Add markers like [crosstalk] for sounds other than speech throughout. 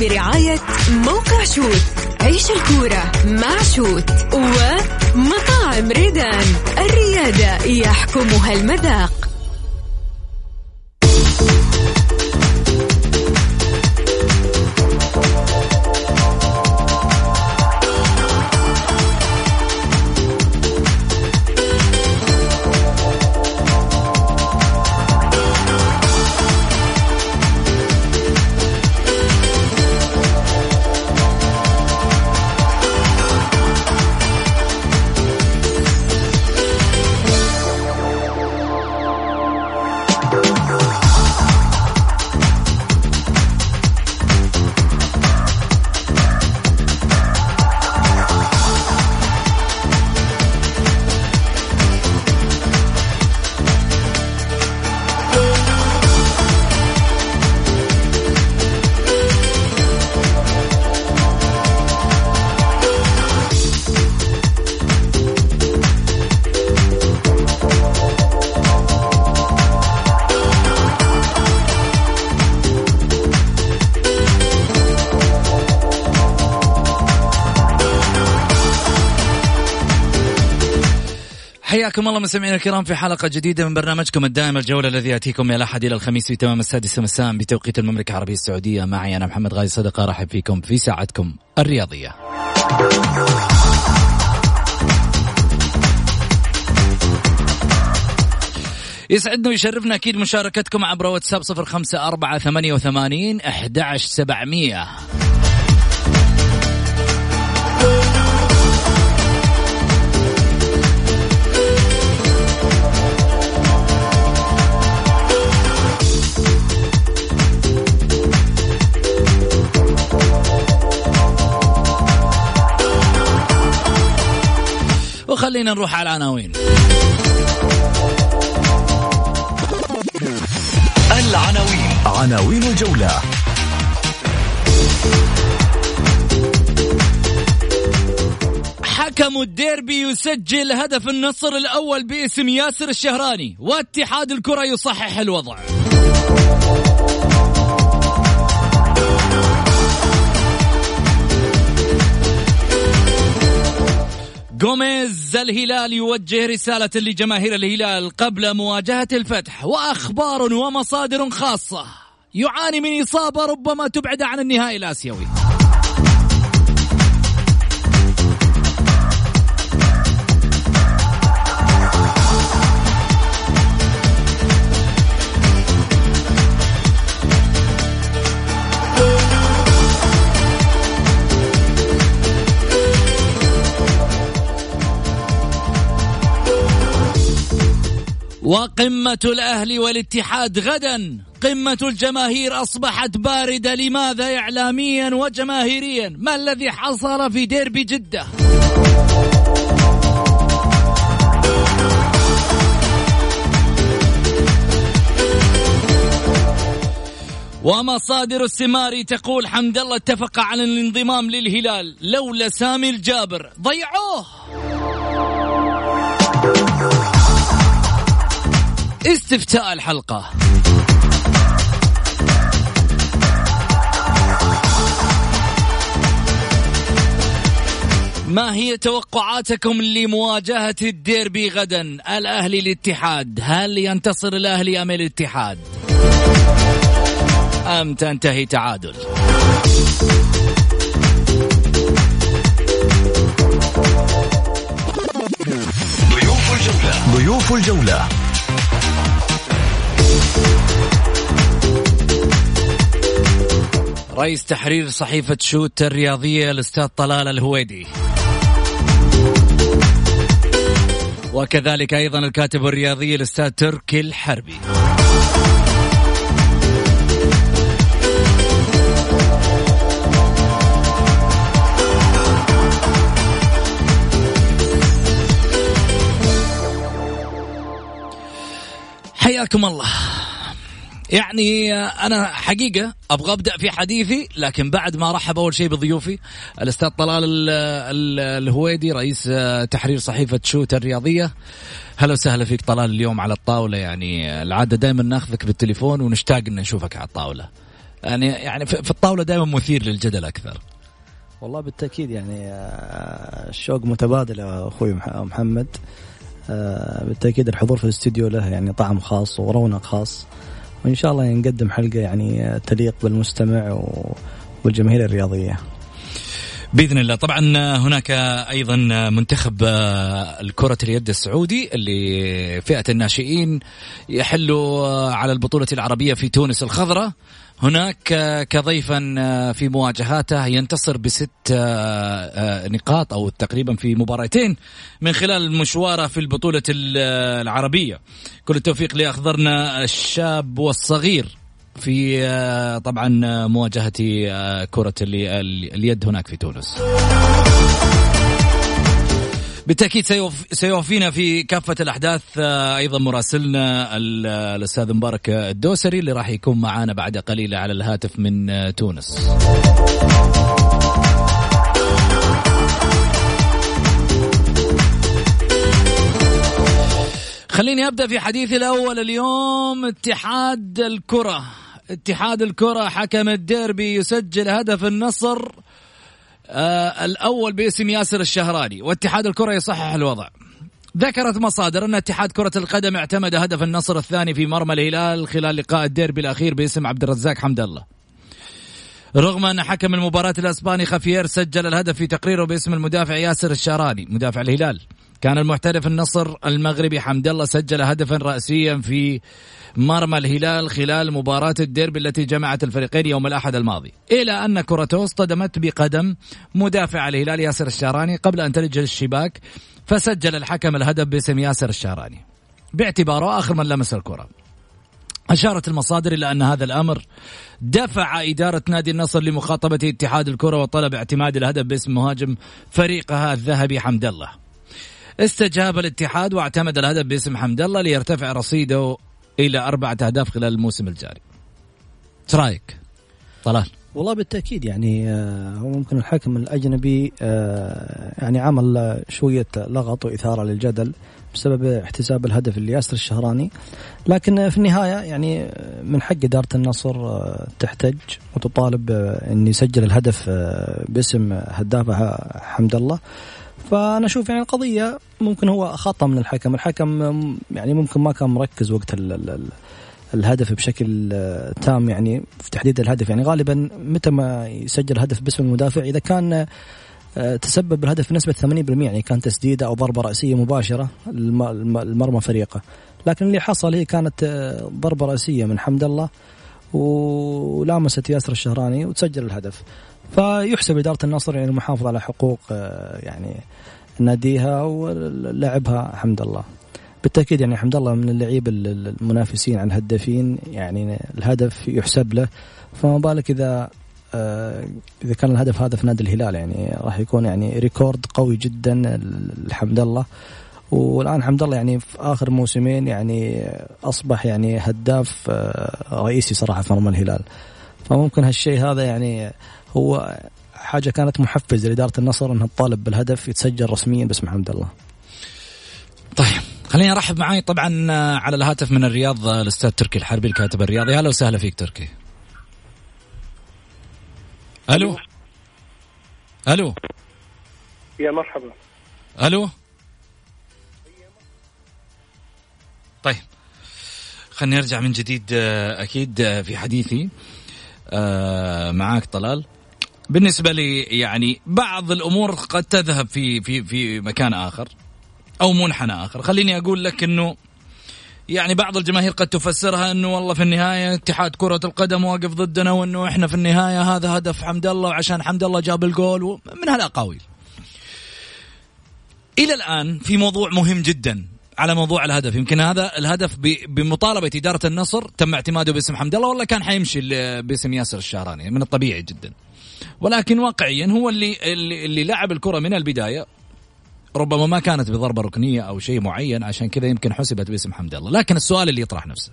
برعاية موقع شوت. عيش الكورة مع شوت ومطاعم ريدان. الريادة يحكمها المذاق. حياكم الله مستمعينا الكرام في حلقة جديدة من برنامجكم الدائم الجولة الذي يأتيكم من الأحد إلى الخميس في تمام السادسة مساء بتوقيت المملكة العربية السعودية. معي أنا محمد غازي صدقة أرحب فيكم في ساعتكم الرياضية. يسعدنا ويشرفنا أكيد مشاركتكم عبر واتساب صفر خمسة أربعة ثمانية وثمانين أحد عشر سبعمية. وخلينا نروح على العناوين العناوين. عناوين الجولة. حكم الديربي يسجل هدف النصر الأول باسم ياسر الشهراني واتحاد الكرة يصحح الوضع. جوميز الهلال يوجه رسالة لجماهير الهلال قبل مواجهة الفتح وأخبار ومصادر خاصة. يعاني من إصابة ربما تبعد عن النهائي الآسيوي. وقمة الأهلي والاتحاد غدا. قمة الجماهير أصبحت باردة. لماذا؟ إعلاميا وجماهيريا. ما الذي حصل في ديربي جدة؟ ومصادر السماري تقول حمد الله اتفق على الانضمام للهلال. لولا سامي الجابر. ضيعوه! استفتاء الحلقة. ما هي توقعاتكم لمواجهة الديربي غدا؟ الأهلي الاتحاد. هل ينتصر الأهلي أم الاتحاد؟ أم تنتهي تعادل؟ ضيوف الجولة. ضيوف الجولة. رئيس تحرير صحيفة شوت الرياضية الأستاذ طلال الهويدي. وكذلك أيضا الكاتب الرياضي الأستاذ تركي الحربي. حياكم الله. يعني أنا حقيقة أبغى أبدأ في حديثي لكن بعد ما رحب أول شيء بضيوفي الأستاذ طلال الهويدي رئيس تحرير صحيفة شوت الرياضية. هلا وسهلا فيك طلال اليوم على الطاولة يعني العادة دائما ناخذك بالتليفون ونشتاق ان نشوفك على الطاولة. يعني يعني في الطاولة دائما مثير للجدل أكثر. والله بالتأكيد يعني آه، الشوق متبادل يا أخوي محمد. آه، بالتأكيد الحضور في الاستديو له يعني طعم خاص ورونق خاص. وإن شاء الله نقدم حلقة يعني تليق بالمستمع والجماهير الرياضية. بإذن الله. طبعا هناك أيضا منتخب الكرة اليد السعودي اللي فئة الناشئين يحلوا على البطولة العربية في تونس الخضراء. هناك كضيفا في مواجهاته ينتصر بست نقاط أو تقريبا في مباراتين من خلال مشواره في البطولة العربية. كل التوفيق لأخضرنا الشاب والصغير في طبعا مواجهة كرة اليد هناك في تونس. بالتأكيد سيوفينا في كافة الأحداث. آه، أيضا مراسلنا الأستاذ مبارك الدوسري اللي راح يكون معنا بعد قليل على الهاتف من آه، تونس. خليني أبدأ في حديثي الأول اليوم. اتحاد الكرة اتحاد الكرة حكم الديربي يسجل هدف النصر. آه الأول باسم ياسر الشهراني واتحاد الكرة يصحح الوضع. ذكرت مصادر أن اتحاد كرة القدم اعتمد هدف النصر الثاني في مرمى الهلال خلال لقاء الديربي الأخير باسم عبد الرزاق حمد الله. رغم أن حكم المباراة الأسباني خافير سجل الهدف في تقريره باسم المدافع ياسر الشهراني مدافع الهلال. كان المحترف النصر المغربي حمد الله سجل هدفا رأسيا في مرمى الهلال خلال مباراة الديربي التي جمعت الفريقين يوم الأحد الماضي. إلى أن كرته اصطدمت بقدم مدافع الهلال ياسر الشهراني قبل أن تلج الشباك فسجل الحكم الهدف باسم ياسر الشهراني باعتباره آخر من لمس الكرة. أشارت المصادر إلى أن هذا الأمر دفع إدارة نادي النصر لمخاطبة اتحاد الكرة وطلب اعتماد الهدف باسم مهاجم فريقها الذهبي حمد الله. استجاب الاتحاد واعتمد الهدف باسم حمد الله ليرتفع رصيده إلى أربعة أهداف خلال الموسم الجاري. إيش رأيك؟ طلال والله بالتأكيد يعني آه، هو ممكن الحكم الأجنبي آه، يعني عمل شوية لغط وإثارة للجدل بسبب احتساب الهدف لياسر الشهراني لكن في النهاية يعني من حق إدارة النصر آه، تحتج وتطالب إن يسجل الهدف باسم هدافها حمد الله فانا أشوف يعني القضية ممكن هو خطأ من الحكم، الحكم يعني ممكن ما كان مركز وقت ال ال ال الهدف بشكل تام يعني في تحديد الهدف. يعني غالبا متى ما يسجل هدف باسم المدافع إذا كان آه، تسبب الهدف بنسبة 80% يعني كان تسديدة أو ضربة رأسية مباشرة لمرمى فريقه. لكن اللي حصل هي كانت آه، ضربة رأسية من حمد الله. ولامست ياسر الشهراني وتسجل الهدف. فيحسب إدارة النصر يعني المحافظة على حقوق آه، يعني ناديها ولعبها حمد الله. بالتأكيد يعني حمد الله من اللعيب المنافسين على الهدافين يعني الهدف يحسب له. فما بالك إذا آه، إذا كان الهدف هذا في نادي الهلال يعني راح يكون يعني ريكورد قوي جدا لحمد الله. والآن حمد الله يعني في آخر موسمين يعني أصبح يعني هداف آه، رئيسي صراحة في مرمى الهلال. فممكن هالشيء هذا يعني هو حاجة كانت محفزة لإدارة النصر إنها تطالب بالهدف يتسجل رسميا. باسم حمد الله. طيب خليني أرحب معي طبعا على الهاتف من الرياض الأستاذ تركي الحربي الكاتب الرياضي. أهلا وسهلا فيك تركي. ألو؟ ألو؟ يا مرحبا. ألو؟ خليني ارجع من جديد أكيد في حديثي آه، معاك طلال. بالنسبة لي يعني بعض الأمور قد تذهب في في في مكان آخر أو منحنى آخر. خليني أقول لك إنه يعني بعض الجماهير قد تفسرها إنه والله في النهاية اتحاد كرة القدم واقف ضدنا وإنه إحنا في النهاية هذا هدف حمد الله وعشان حمد الله جاب الجول من هالاقاويل. إلى الآن في موضوع مهم جدا. على موضوع الهدف. يمكن هذا الهدف بمطالبة إدارة النصر تم اعتماده باسم حمد الله ولا كان حيمشي باسم ياسر الشهراني من الطبيعي جدا. ولكن واقعيا هو اللي اللي, اللي لعب الكرة من البداية ربما ما كانت بضربة ركنية أو شيء معين عشان كذا يمكن حسبت باسم حمد الله. لكن السؤال اللي يطرح نفسه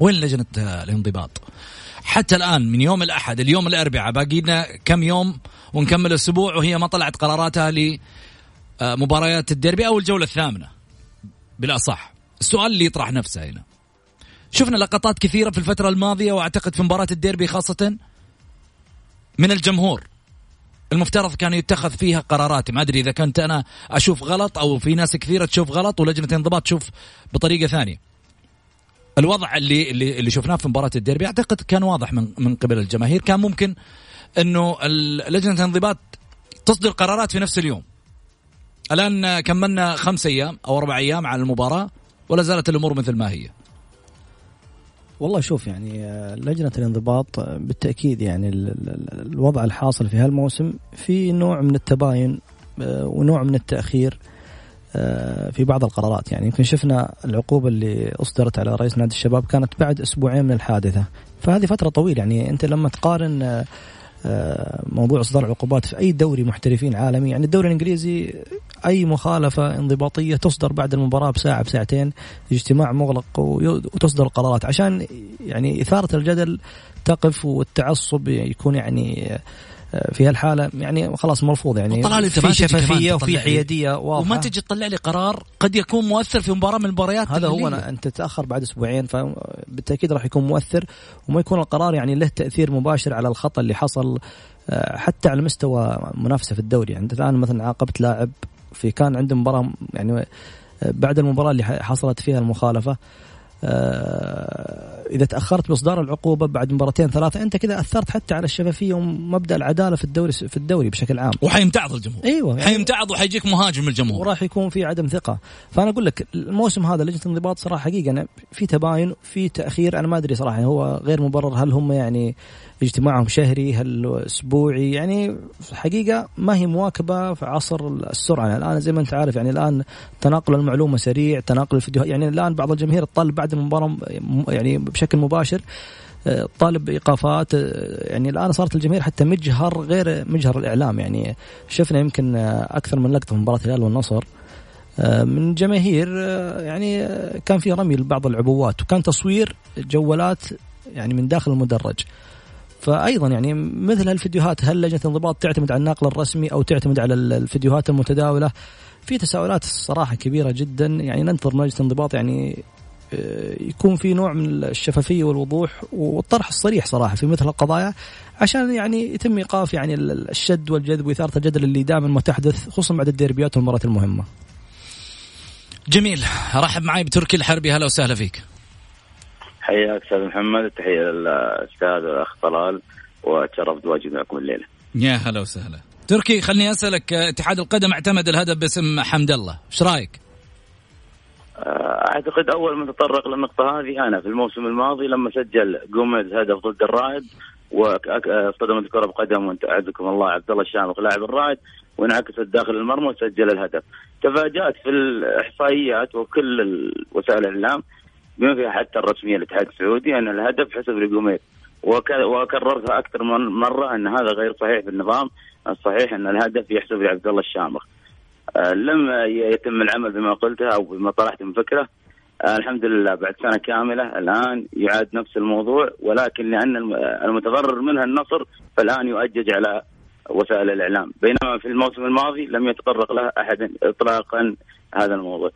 وين لجنة الانضباط؟ حتى الآن من يوم الأحد اليوم الأربعاء باقي لنا كم يوم ونكمل أسبوع وهي ما طلعت قراراتها لمباريات الديربي أو الجولة الثامنة. بالاصح السؤال اللي يطرح نفسه هنا. شفنا لقطات كثيرة في الفترة الماضية وأعتقد في مباراة الديربي خاصة من الجمهور. المفترض كان يتخذ فيها قرارات. ما أدري إذا كنت أنا أشوف غلط أو في ناس كثيرة تشوف غلط ولجنة الانضباط تشوف بطريقة ثانية. الوضع اللي اللي اللي شفناه في مباراة الديربي أعتقد كان واضح من من قبل الجماهير. كان ممكن إنه لجنة الانضباط تصدر قرارات في نفس اليوم. الآن كملنا خمس أيام أو أربع أيام على المباراة ولا زالت الأمور مثل ما هي. والله شوف يعني لجنة الانضباط بالتأكيد يعني الوضع الحاصل في هالموسم في نوع من التباين ونوع من التأخير في بعض القرارات. يعني يمكن شفنا العقوبة اللي أصدرت على رئيس نادي الشباب كانت بعد أسبوعين من الحادثة. فهذه فترة طويلة. يعني أنت لما تقارن موضوع اصدار عقوبات في أي دوري محترفين عالمي يعني الدوري الإنجليزي أي مخالفة انضباطية تصدر بعد المباراة بساعة بساعتين اجتماع مغلق وتصدر قرارات. عشان يعني إثارة الجدل تقف والتعصب يكون يعني في هالحالة يعني خلاص مرفوض يعني. طلع في شفافية وفي حيادية واضحة. وما تجي تطلع لي قرار قد يكون مؤثر في مباراة من المباريات هذا هو أنا أنت تتاخر بعد أسبوعين فبالتاكيد راح يكون مؤثر وما يكون القرار يعني له تأثير مباشر على الخطأ اللي حصل حتى على مستوى منافسة في الدوري. يعني أنت الآن مثلا عاقبت لاعب في كان عنده مباراة يعني بعد المباراة اللي حصلت فيها المخالفة آه، إذا تأخرت باصدار العقوبة بعد مباراتين ثلاثة أنت كذا أثرت حتى على الشفافية ومبدأ العدالة في الدوري في الدوري بشكل عام. وحيمتعض الجمهور. أيوه يعني حيمتعض وحيجيك مهاجم الجمهور وراح يكون في عدم ثقة. فأنا أقول لك الموسم هذا لجنة الانضباط صراحة حقيقة في تباين في تأخير أنا ما أدري صراحة هو غير مبرر هل هم يعني اجتماعهم شهري هل اسبوعي يعني حقيقه ما هي مواكبة في عصر السرعة. يعني الآن زي ما أنت عارف يعني الآن تناقل المعلومة سريع تناقل الفيديوهات. يعني الآن بعض الجماهير تطالب بعد المباراة يعني بشكل مباشر طالب بايقافات يعني الآن صارت الجماهير حتى مجهر غير مجهر الإعلام. يعني شفنا يمكن أكثر من لقطة في مباراة الهلال والنصر. من جماهير يعني كان في رمي لبعض العبوات وكان تصوير جوالات يعني من داخل المدرج. فايضا يعني مثل هالفيديوهات هل لجنة الانضباط تعتمد على الناقل الرسمي أو تعتمد على الفيديوهات المتداولة في تساؤلات الصراحه كبيرة جدا يعني ننتظر من لجنه الانضباط يعني يكون في نوع من الشفافية والوضوح والطرح الصريح صراحة في مثل القضايا عشان يعني يتم إيقاف يعني الشد والجذب وإثارة الجدل اللي دائما ما تحدث خصوصا بعد الديربيات والمباريات المهمة. جميل رحب معي بتركي الحربي هلا وسهلا فيك. حياك أستاذ محمد تحية للأستاذ الأخ طلال وتشرفت بواجبي معكم الليلة. يا هلا وسهلا. تركي خلني أسألك اتحاد القدم اعتمد الهدف باسم حمد الله، إيش رأيك؟ أعتقد أول من تطرق للنقطة هذه أنا في الموسم الماضي لما سجل جوميز هدف ضد الرائد واصطدمت الكره بقدم اعزكم الله عبد الله الشامخ لاعب الرائد وانعكست داخل المرمى وسجل الهدف. تفاجأت في الإحصائيات وكل وسائل الإعلام بما فيها حتى الرسميه للاتحاد السعودي أن الهدف حسب لجوميز وكررتها أكثر من مرة أن هذا غير صحيح في النظام. الصحيح أن الهدف يحسب لعبد الله الشامخ. لم يتم العمل بما قلته أو بما طرحت من فكرة. الحمد لله بعد سنة كاملة الآن يعاد نفس الموضوع ولكن لأن المتضرر منها النصر فالآن يؤجج على وسائل الإعلام. بينما في الموسم الماضي لم يتطرق له أحد اطلاقا هذا الموضوع.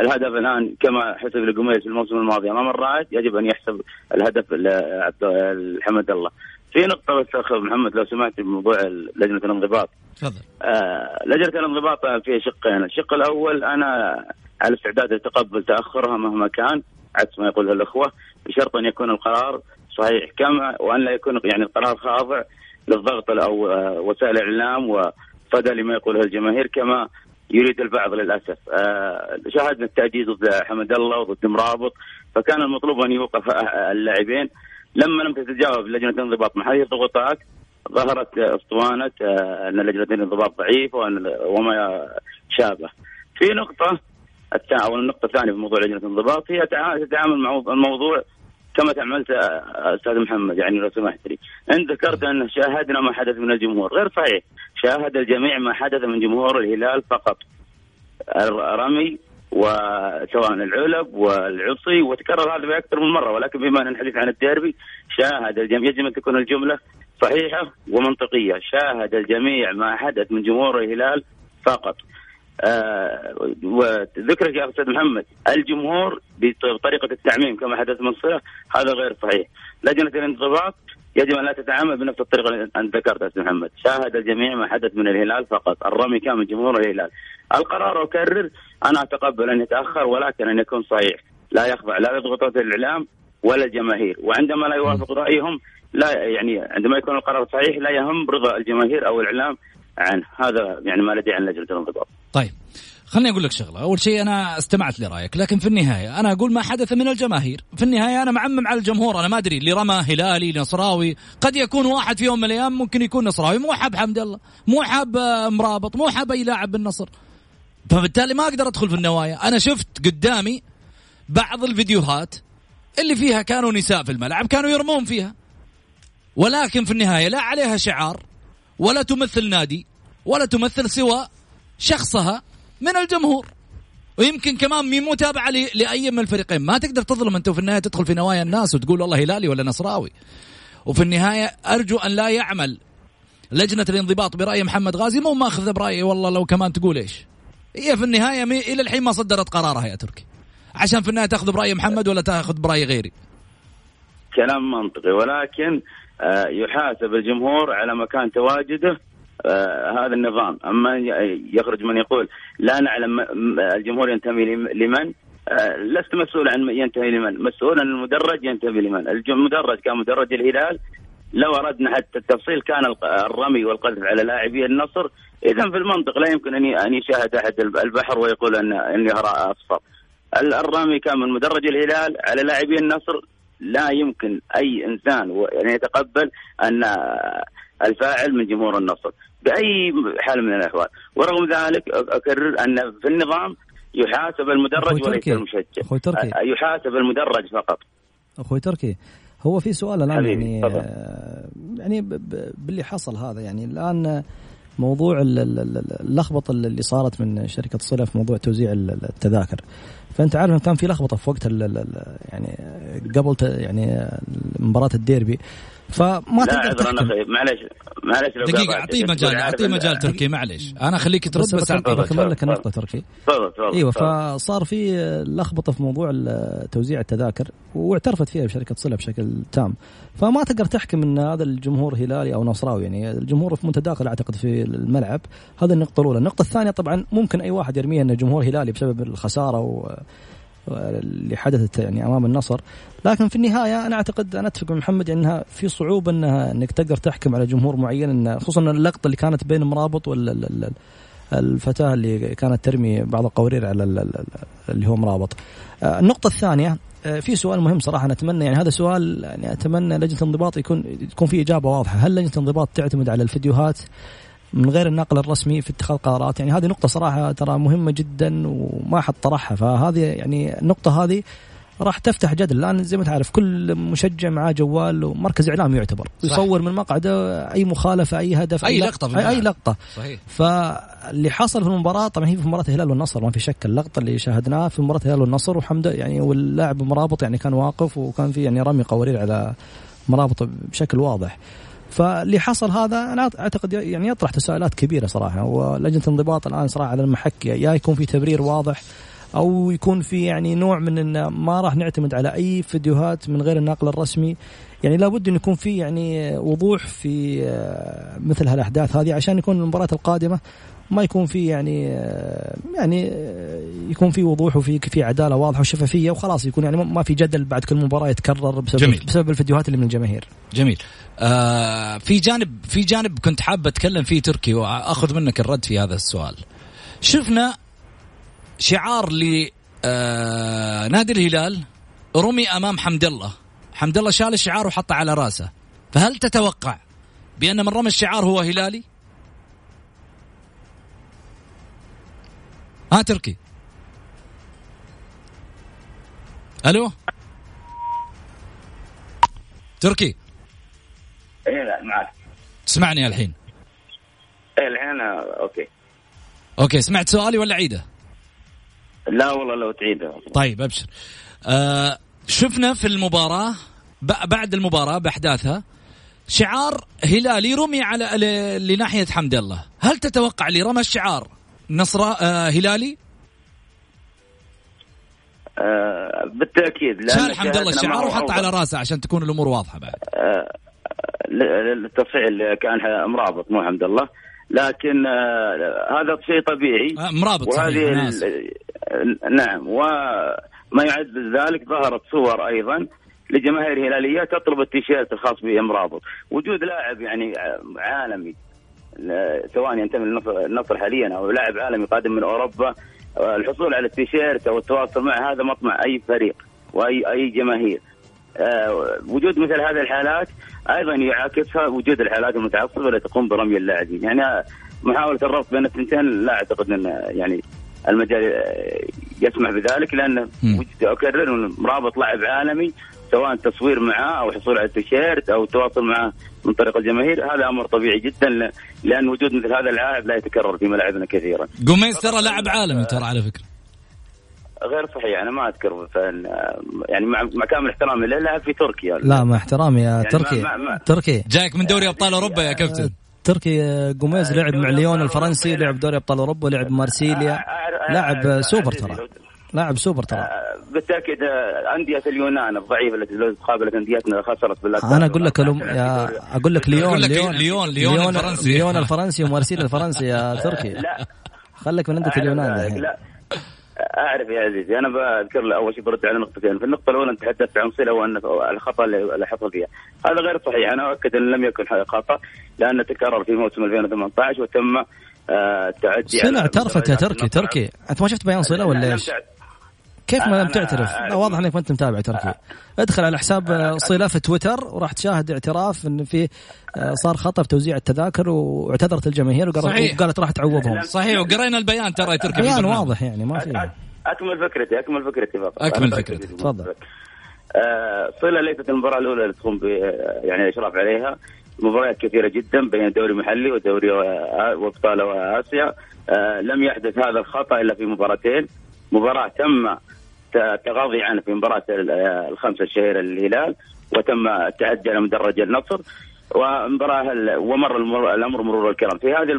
الهدف الآن كما حسب لقميس في الموسم الماضي أمام الرائد يجب أن يحسب الهدف لحمد الله في نقطة بس أخ محمد لو سمحت بموضوع لجنة الانضباط. تفضل. آه لجنة الانضباط فيها شقين، الشق الأول أنا على استعداد لتقبل تأخرها مهما كان عكس ما يقوله الأخوة بشرط أن يكون القرار صحيح كما وأن لا يكون يعني القرار خاضع للضغط أو آه وسائل الإعلام وصدى لما يقوله الجماهير كما يريد البعض للأسف آه شاهدنا التأجيز ضد حمد الله وضد مرابط فكان المطلوب أن يوقف اللاعبين لما لم تتجاوب لجنة الانضباط مع هذه الضغوطات ظهرت أسطوانة أن لجنة الانضباط ضعيفة وما شابه. في نقطة أو النقطة الثانية في موضوع لجنة الانضباط هي تتعامل مع الموضوع كما تعملت أستاذ محمد يعني لو سمحت لي، انت ذكرت أن شاهدنا ما حدث من الجمهور، غير صحيح، شاهد الجميع ما حدث من جمهور الهلال فقط. الرمي وسواء العلب والعصي وتكرر هذا بأكثر من مرة. ولكن بما أن الحديث عن الديربي شاهد الجميع. يجب أن تكون الجملة صحيحة ومنطقية، شاهد الجميع ما حدث من جمهور الهلال فقط. آه وذكرك يا أستاذ محمد الجمهور بطريقة التعميم كما حدث من صله هذا غير صحيح. لجنة الانضباط يجب أن لا تتعامل بنفس الطريقة اللي أنت ذكرتها أستاذ محمد، شاهد الجميع ما حدث من الهلال فقط، الرمي كان من جمهور الهلال. القرار أكرر أنا أتقبل أن يتأخر ولكن أن يكون صحيح، لا يخضع لا لضغوطات الإعلام ولا الجماهير، وعندما لا يوافق رأيهم لا يعني عندما يكون القرار صحيح لا يهم رضا الجماهير أو الإعلام عنه، هذا يعني ما لدي عن لجنة الانضباط. طيب خليني أقول لك شغلة. أول شيء أنا استمعت لرأيك لكن في النهاية أنا أقول ما حدث من الجماهير. في النهاية أنا معمم على الجمهور أنا ما أدري اللي رمى هلالي نصراوي. قد يكون واحد في يوم من الأيام ممكن يكون نصراوي مو حاب حمد الله مو حاب آه، مرابط مو حاب أي لاعب بالنصر. فبالتالي ما أقدر أدخل في النوايا. أنا شفت قدامي بعض الفيديوهات اللي فيها كانوا نساء في الملعب كانوا يرمون فيها. ولكن في النهاية لا عليها شعار ولا تمثل نادي ولا تمثل سوى شخصها من الجمهور. ويمكن كمان مي متابعه لأي من الفريقين. ما تقدر تظلم أنت وفي النهاية تدخل في نوايا الناس وتقول والله هلالي ولا نصراوي. وفي النهاية أرجو أن لا يعمل لجنة الانضباط برأي محمد غازي. مو ماخذ برايي والله لو كمان تقول إيش. هي في النهاية مي إلى الحين ما صدرت قرارها يا تركي. عشان في النهاية تاخذ برأي محمد ولا تاخذ برأي غيري. كلام منطقي. ولكن آه، يحاسب الجمهور على مكان تواجده. هذا النظام. أما يخرج من يقول لا نعلم الجمهور ينتمي لمن آه لست مسؤول عن ينتمي لمن. مسؤول عن المدرج ينتمي لمن. المدرج كان مدرج الهلال لو أردنا حتى التفصيل كان الرمي والقذف على لاعبي النصر. اذا في المنطق لا يمكن أن أن يشاهد أحد البحر ويقول ان اني أصفر. الرمي كان من مدرج الهلال على لاعبي النصر. لا يمكن أي إنسان ان يتقبل أن الفاعل من جمهور النصر. بأي حال من الأحوال. ورغم ذلك أكرر أن في النظام يحاسب المدرج وليس المشجع. أخوي تركي. يحاسب المدرج فقط. أخوي تركي هو في سؤال الآن يعني آه يعني باللي حصل هذا يعني الآن موضوع اللخبطة اللي صارت من شركة صله في موضوع توزيع التذاكر. فأنت عارف كان في لخبطة في وقت يعني قبل يعني مباراة الديربي. فما تقدر تحكم. معلش معلش لو دقيقة أعطيه مجال أعطيه مجال تركي معلش أنا خليك ترد بس, بس بكمل لك النقطة تركي. تفضل تفضل أيوه فصار في لخبطة في موضوع توزيع التذاكر واعترفت فيها شركة صلة بشكل تام. فما تقدر تحكم إن هذا الجمهور هلالي أو نصراوي يعني الجمهور متداخل أعتقد في الملعب. هذه النقطة الأولى، النقطة الثانية طبعا ممكن أي واحد يرميها أن جمهور هلالي بسبب الخسارة و اللي حدثت يعني أمام النصر. لكن في النهاية أنا أعتقد أنا أتفق مع محمد إنها في صعوبة إنها إنك تقدر تحكم على جمهور معين إن خصوصا اللقطة اللي كانت بين مرابط ولا الفتاة اللي كانت ترمي بعض القوارير على اللي هو مرابط. آه، النقطة الثانية آه، في سؤال مهم صراحة نتمنى يعني هذا سؤال يعني أتمنى لجنة الانضباط يكون تكون في إجابة واضحة، هل لجنة الانضباط تعتمد على الفيديوهات؟ من غير النقل الرسمي في اتخاذ قرارات. يعني هذه نقطة صراحة ترى مهمة جدا وما حد طرحها. فهذه يعني النقطة هذه راح تفتح جدل. الآن زي ما تعرف كل مشجع معاه جوال ومركز اعلامي يعتبر. صح. يصور من مقعده أي مخالفة أي هدف أي, لقطة في اي, أي لقطة. صحيح. فاللي حصل في المباراة طبعا هي في مباراة الهلال والنصر ما في شك. اللقطة اللي شاهدناها في مباراة الهلال والنصر وحمد يعني واللاعب مرابط يعني كان واقف وكان في يعني رمي قوارير على مرابط بشكل واضح. فاللي حصل هذا أنا أعتقد يعني يطرح تساؤلات كبيرة صراحة. ولجنة الانضباط الآن صراحة على المحك يا يكون في تبرير واضح أو يكون في يعني نوع من إن ما راح نعتمد على أي فيديوهات من غير النقل الرسمي. يعني لابد إن يكون في يعني وضوح في آه، مثل هالأحداث هذه عشان يكون المباراة القادمة ما يكون في يعني يعني يكون في وضوح وفي في عدالة واضحة وشفافية وخلاص يكون يعني ما في جدل بعد كل مباراة يتكرر بسبب جميل. بسبب الفيديوهات اللي من الجماهير. جميل. آه في جانب في جانب كنت حاب أتكلم فيه تركي وأخذ منك الرد في هذا السؤال. شفنا شعار ل آه نادي الهلال رمي أمام حمد الله. حمد الله شال الشعار وحطه على رأسه. فهل تتوقع بأن من رمى الشعار هو هلالي؟ ها تركي. ألو؟ تركي. إيه لا معك. تسمعني الحين. إيه الحين okay. Okay سمعت سؤالي ولا عيده؟ لا والله لو تعيدها طيب أبشر. آه شفنا في المباراة بعد المباراة بأحداثها شعار هلالي رمي على لناحية حمد الله. هل تتوقع اللي رمى الشعار؟ نصر آه هلالي؟ آه بالتأكيد شال حمد الله الشعار وحط على راسه عشان تكون الأمور واضحة بعد. آه التصحيح اللي كان مرابط مو حمد الله. لكن آه هذا شيء طبيعي. آه مرابط وهذه نعم وما يعد ذلك ظهرت صور أيضا لجماهير هلاليه تطلب التيشيرت الخاص بمرابط وجود لاعب يعني عالمي. سواء ينتمي للنصر حاليا أو لاعب عالمي قادم من أوروبا. الحصول على التيشيرت أو التواصل معه هذا مطمع أي فريق واي أي جماهير. آه، وجود مثل هذه الحالات أيضا يعاكسها وجود الحالات المتعصبة التي تقوم برمي اللاعبين. يعني محاولة الربط بين الثنتين لا أعتقد أن يعني المجال يسمح بذلك لأن أكرر مرابط لاعب عالمي سواء تصوير معاه أو حصول على التيشيرت أو التواصل معه من طريق الجماهير هذا أمر طبيعي جدا لأن وجود مثل هذا اللاعب لا يتكرر في ملاعبنا كثيرا. جوميز ترى لاعب عالمي ترى على فكرة. غير صحيح أنا ما أذكر فان يعني مع, مع كامل احترامي له لعب في تركيا. لا مع احترامي يا يعني تركي. ما ما تركي. جاك من دوري أبطال أوروبا يا كابتن. تركي جوميز لعب مع ليون الفرنسي لعب دوري أبطال أوروبا لعب مارسيليا. لاعب سوبر ترى. لاعب سوبر ترى. آه، بالتاكيد آه، أندية اليونان الضعيفة التي لو تقابلت أنديتنا خسرت بالله أنا أقول لك يا أقول لك ليون ليون ليون ليون الفرنسي. ليون الفرنسي ومارسيليا الفرنسي يا تركي. [laughs] لا. خليك من أندية اليونان لا. أعرف يا عزيزي أنا بذكر أول شيء برد على نقطتين، في النقطة الأولى أنت تحدثت عن صلة وأن الخطأ اللي حصل فيها، هذا غير صحيح، أنا أؤكد أن لم يكن خطأ لأنه تكرر في موسم 2018 وتم آه التعدي صلة اعترفت يا تركي تركي. أنت ما شفت بيان صلة ولا إيش؟ كيف ما لم تعترف؟ لا واضح إنك ما أنت متابع تركي. ادخل على حساب صله في تويتر وراح تشاهد اعتراف إن في آه، صار خطا في توزيع التذاكر واعتذرت الجماهير وقالت, وقالت راح تعوضهم. صحيح وقرينا البيان ترى تركي بيان واضح يعني ما في. أكمل فكرتي أكمل فكرتي فقط. أكمل فكرتي. تفضل. آه صله ليست المباراة الأولى اللي تقوم يعني الإشراف عليها. مباريات كثيرة جدا بين الدوري المحلي والدوري وأبطال آسيا. آه لم يحدث هذا الخطأ إلا في مباراتين. مباراة تم التغاضي عنه في مباراة الخمسة الشهيرة للهلال وتم التعدي على مدرج النصر ومباراة ومر الأمر مرور الكرام. في هذه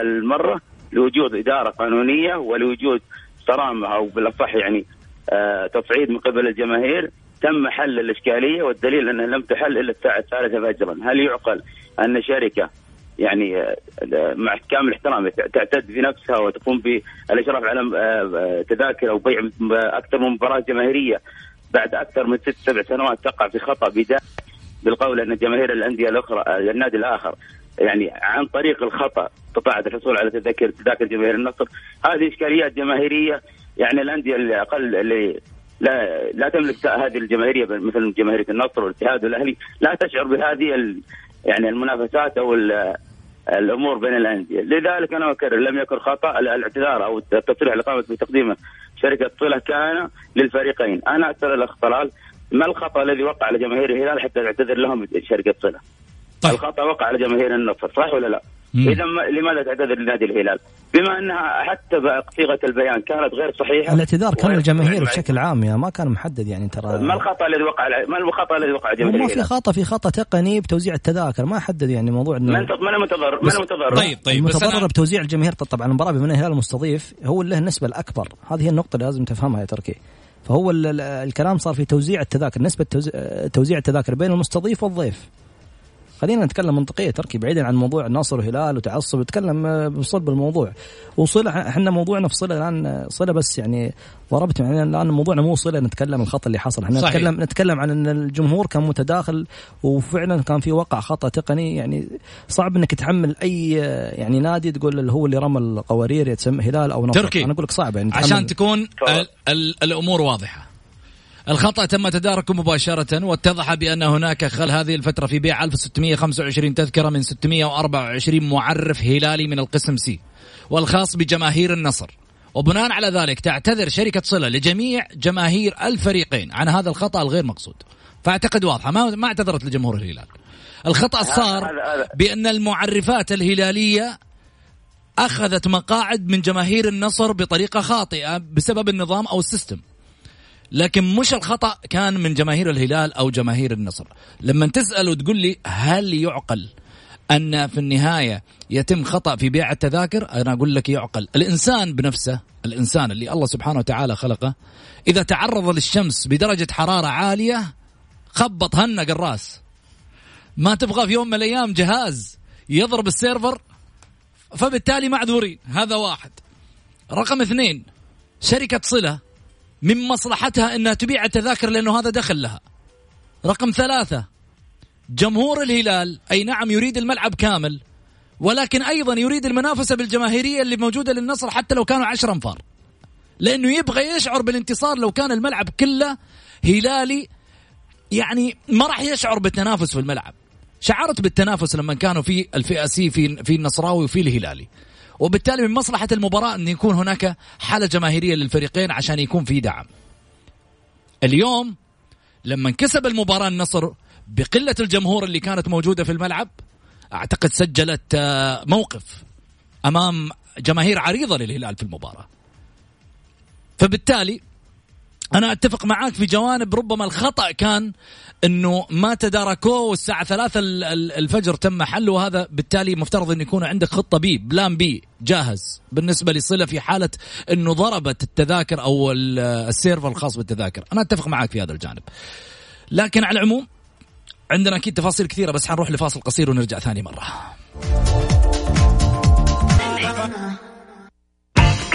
المرة لوجود إدارة قانونية ولوجود صرامة أو بالأصح يعني آه، تصعيد من قبل الجماهير تم حل الإشكالية والدليل أنها لم تحل إلا الساعة الثالثة فجرا. هل يعقل أن شركة يعني آه، مع كامل احترامي تعتد بنفسها وتقوم بالإشراف على آه، تذاكر أو بيع أكثر من مباراة جماهيرية. بعد أكثر من ست سبع سنوات تقع في خطأ بداية بالقول أن جماهير الأندية الأخرى آه، النادي الآخر يعني عن طريق الخطأ استطاعت الحصول على تذاكر تذاكر جماهير النصر. هذه إشكاليات جماهيرية يعني الأندية اللي أقل اللي لا لا تملك هذه الجماهيرية مثل جماهيرية النصر والاتحاد والأهلي لا تشعر بهذه يعني المنافسات أو الأمور بين الأندية، لذلك أنا أكرر لم يكن خطأ الاعتذار أو التصريح اللي قامت بتقديمه شركة صله كان للفريقين، أنا اسال الاخ طلال ما الخطأ الذي وقع على جماهير الهلال حتى تعتذر لهم شركة صله؟ طيب. الخطأ وقع على جماهير النصر صح ولا لا؟ إذا لماذا تعتذر لنادي الهلال؟ بما أنها حتى صيغة البيان كانت غير صحيحة الاعتذار كان للجماهير بشكل عام يا ما كان محدد يعني ترى ما الخطأ الذي وقع ما الخطأ الذي وقع الجماهير؟ ما في خطأ في خطأ تقني بتوزيع التذاكر ما حدد يعني موضوع إنه من المتضرر؟ من المتضرر؟ طيب طيب المتضرر بتوزيع الجماهير طبعا المباراة بما الهلال المستضيف هو له النسبة الأكبر هذه هي النقطة اللي لازم تفهمها يا تركي فهو الكلام صار في توزيع التذاكر نسبة توزيع التذاكر بين المستضيف والضيف خلينا نتكلم منطقية تركي بعيدا عن موضوع النصر وهلال وتعصب نتكلم آه، بصلب الموضوع. وصلة إحنا موضوعنا في صلة الآن آه، صلة بس يعني ضربت يعني الآن موضوعنا مو صلة نتكلم الخطأ اللي حصل. إحنا صحيح. نتكلم نتكلم عن إن الجمهور كان متداخل وفعلا كان في وقع خطأ تقني. يعني صعب إنك تحمل أي آه، يعني نادي تقول هو اللي رمى القوارير يتسمى هلال أو نصر تركي. أنا أقول لك صعب يعني عشان تكون ال ال الأمور واضحة. الخطأ تم تداركه مباشرة واتضح بأن هناك خلال هذه الفترة في بيع 1625 تذكرة من 624 معرف هلالي من القسم C والخاص بجماهير النصر. وبناء على ذلك تعتذر شركة صلة لجميع جماهير الفريقين عن هذا الخطأ الغير مقصود. فأعتقد واضحة ما, ما اعتذرت لجمهور الهلال. الخطأ صار بأن المعرفات الهلالية أخذت مقاعد من جماهير النصر بطريقة خاطئة بسبب النظام أو ال system. لكن مش الخطأ كان من جماهير الهلال أو جماهير النصر. لما تسأل وتقول لي هل يعقل أن في النهاية يتم خطأ في بيع التذاكر أنا أقول لك يعقل. الإنسان بنفسه الإنسان اللي الله سبحانه وتعالى خلقه إذا تعرض للشمس بدرجة حرارة عالية خبط هنق الرأس. ما تبغى في يوم من الأيام جهاز يضرب السيرفر فبالتالي معذورين هذا واحد. رقم اثنين شركة صلة. من مصلحتها أنها تبيع التذاكر لأنه هذا دخل لها. رقم ثلاثة جمهور الهلال أي نعم يريد الملعب كامل ولكن أيضا يريد المنافسة بالجماهيرية اللي موجودة للنصر حتى لو كانوا عشر أنفار. لأنه يبغى يشعر بالانتصار لو كان الملعب كله هلالي يعني ما راح يشعر بالتنافس في الملعب. شعرت بالتنافس لما كانوا في الفئة سي في في النصراوي وفي الهلالي. وبالتالي من مصلحة المباراة أن يكون هناك حالة جماهيرية للفريقين عشان يكون في دعم. اليوم لما كسب المباراة النصر بقلة الجمهور اللي كانت موجودة في الملعب أعتقد سجلت آه، موقف أمام جماهير عريضة للهلال في المباراة. فبالتالي أنا أتفق معاك في جوانب ربما الخطأ كان إنه ما تداركوه والساعة ثلاثة الفجر تم حله وهذا بالتالي مفترض انه يكون عندك خطة B plan B جاهز. بالنسبة لصلة في حالة إنه ضربت التذاكر أو ال server الخاص بالتذاكر. أنا أتفق معاك في هذا الجانب. لكن على العموم عندنا أكيد تفاصيل كثيرة بس حنروح لفاصل قصير ونرجع ثاني مرة.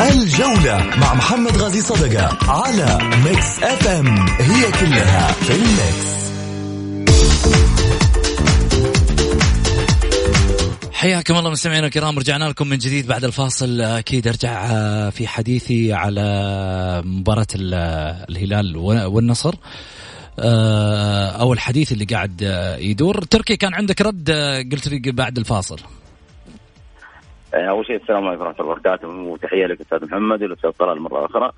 الجولة مع محمد غازي صدقة على Mix FM it's all in the mix حياكم الله مستمعينا الكرام رجعنا لكم من جديد بعد الفاصل. أكيد أرجع آه، في حديثي على مباراة الهلال والنصر. آه، أو الحديث اللي قاعد آه، يدور. تركي كان عندك رد قلت لي بعد الفاصل. أول شيء السلام عليكم ورحمة الله وبركاته. وتحيه لك أستاذ محمد والأستاذ طلال مرة أخرى.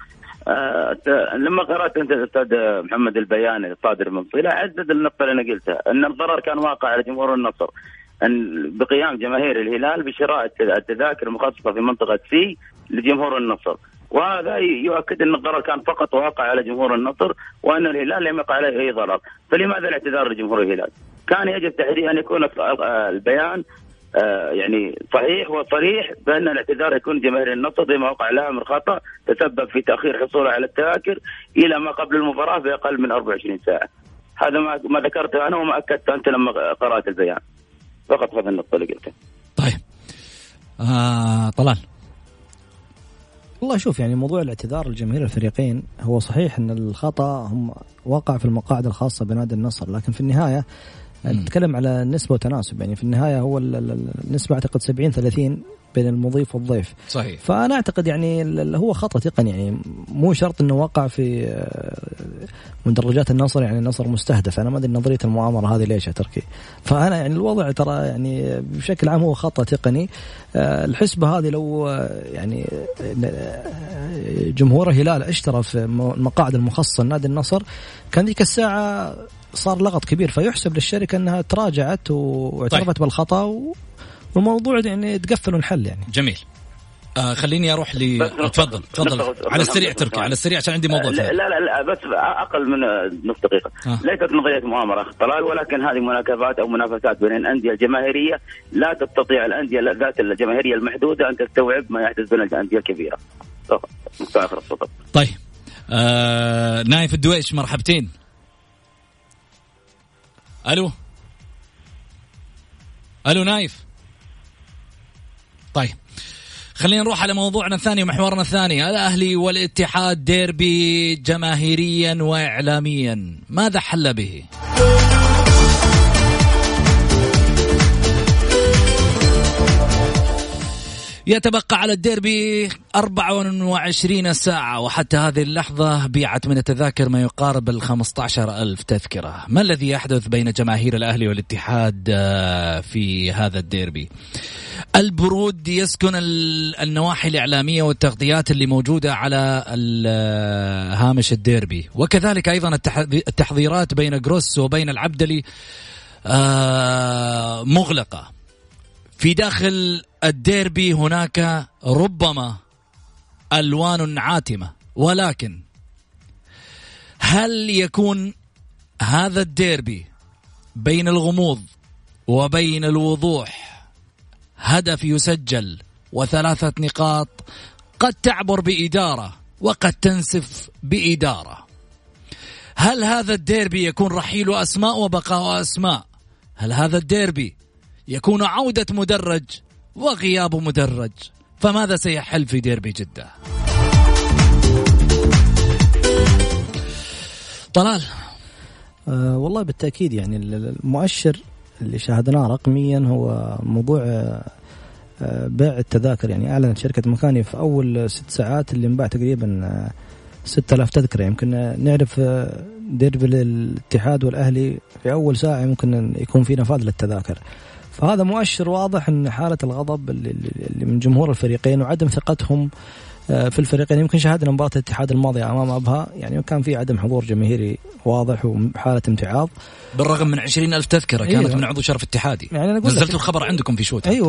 أه لما قرأت أنت الاستاذ محمد البيان الصادر من صله عدد النقطة اللي أنا قلتها أن الضرر كان واقع على جمهور النصر. أن بقيام جماهير الهلال بشراء التذاكر المخصصة في منطقة سي لجمهور النصر. وهذا يؤكد أن الضرر كان فقط واقع على جمهور النصر وأن الهلال لم يقع عليه أي ضرر، فلماذا الاعتذار لجمهور الهلال؟ كان يجب تحديد أن يكون البيان آه يعني صحيح وصريح بأن الاعتذار يكون جماهير النصر بما وقع لها من خطا تسبب في تأخير حصوله على التذاكر إلى ما قبل المباراة بأقل من 24 ساعة. هذا ما ما ذكرته أنا وما أكدت أنت لما قرأت البيان. فقط هذا النقطة اللي قلتها. طيب. آه طلال. والله شوف يعني موضوع الاعتذار لجماهير الفريقين هو صحيح أن الخطأ هم وقع في المقاعد الخاصة بنادي النصر لكن في النهاية نتكلم على نسبة وتناسب يعني في النهاية هو النسبة أعتقد 70 30 بين المضيف والضيف. صحيح. فأنا أعتقد يعني هو خطأ تقني يعني. مو شرط إنه وقع في آه، مدرجات النصر يعني النصر مستهدف. أنا ما أدري نظرية المؤامرة هذه ليش يا تركي. فأنا يعني الوضع ترى يعني بشكل عام هو خطأ تقني آه، الحسبة هذه لو آه، يعني جمهور الهلال اشترى في المقاعد المخصصة لنادي النصر كان ذيك الساعة صار لغط كبير. فيحسب للشركة إنها تراجعت واعترفت طيب. بالخطأ والموضوع يعني تقفل ونحل يعني. جميل. آه خليني أروح ل تفضل تفضل. على السريع تركي على السريع عشان عندي موضوع لا, لا لا بس أقل من نص دقيقة. آه. ليست نظريه مؤامرة طلال ولكن هذه مناكفات أو منافسات بين الأندية الجماهيرية لا تستطيع الأندية ذات الجماهيرية المحدودة أن تستوعب ما يحدث بين الأندية الكبيرة. طيب. آه نايف الدويش مرحبتين. ألو؟ ألو نايف؟ طيب. خلينا نروح على موضوعنا الثاني ومحورنا الثاني. الأهلي والاتحاد ديربي جماهيريا واعلاميا. ماذا حل به؟ يتبقى على الديربي 24 ساعة وحتى هذه اللحظة بيعت من التذاكر ما يقارب ال 15 ألف تذكرة. ما الذي يحدث بين جماهير الأهلي والاتحاد آه، في هذا الديربي؟ البرود يسكن النواحي الإعلامية والتغطيات اللي موجودة على آه، هامش الديربي. وكذلك أيضا التحضيرات بين جروس وبين العبدلي آه، مغلقة. في داخل الديربي هناك ربما ألوان عاتمة. ولكن هل يكون هذا الديربي بين الغموض وبين الوضوح هدف يسجل وثلاثة نقاط قد تعبر بإدارة وقد تنسف بإدارة؟ هل هذا الديربي يكون رحيل أسماء وبقاء أسماء؟ هل هذا الديربي يكون عودة مدرج وغياب مدرج. فماذا سيحل في ديربي جدة؟ طلال. أه والله بالتأكيد يعني المؤشر اللي شاهدناه رقميا هو موضوع أه بيع التذاكر. يعني أعلنت شركة مكاني في أول ست ساعات اللي انباع تقريبا 6000 تذكرة. يمكن نعرف أه، ديربي الاتحاد والأهلي في أول ساعة يمكن يكون في نفاذ للتذاكر. فهذا مؤشر واضح إن حالة الغضب اللي من جمهور الفريقين وعدم ثقتهم آه، في الفريقين يمكن شاهدنا مباراة الاتحاد الماضية أمام أبها يعني كان في عدم حضور جماهيري واضح وحالة امتعاض. بالرغم من عشرين ألف تذكرة. كانت من عضو شرف اتحادي يعني أنا نزلت الخبر عندكم في شوت أيوه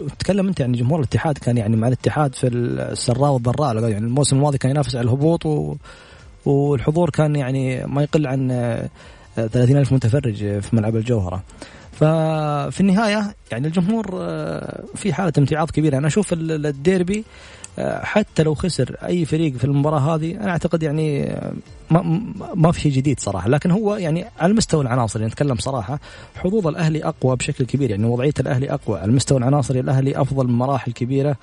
وتكلم أنت يعني جمهور الاتحاد كان يعني مع الاتحاد في السراء والضراء يعني الموسم الماضي كان ينافس على الهبوط و... والحضور كان يعني ما يقل عن 30 ألف متفرج في ملعب الجوهرة. ففي النهاية يعني الجمهور آه، في حالة امتعاض كبيرة. أنا أشوف الديربي آه، حتى لو خسر أي فريق في المباراة هذه أنا أعتقد يعني آه، ما, ما في شيء جديد صراحة. لكن هو يعني على مستوى العناصر نتكلم صراحة حظوظ الأهلي أقوى بشكل كبير. يعني وضعية الأهلي أقوى على المستوى العناصري الأهلي أفضل بمراحل كبيرة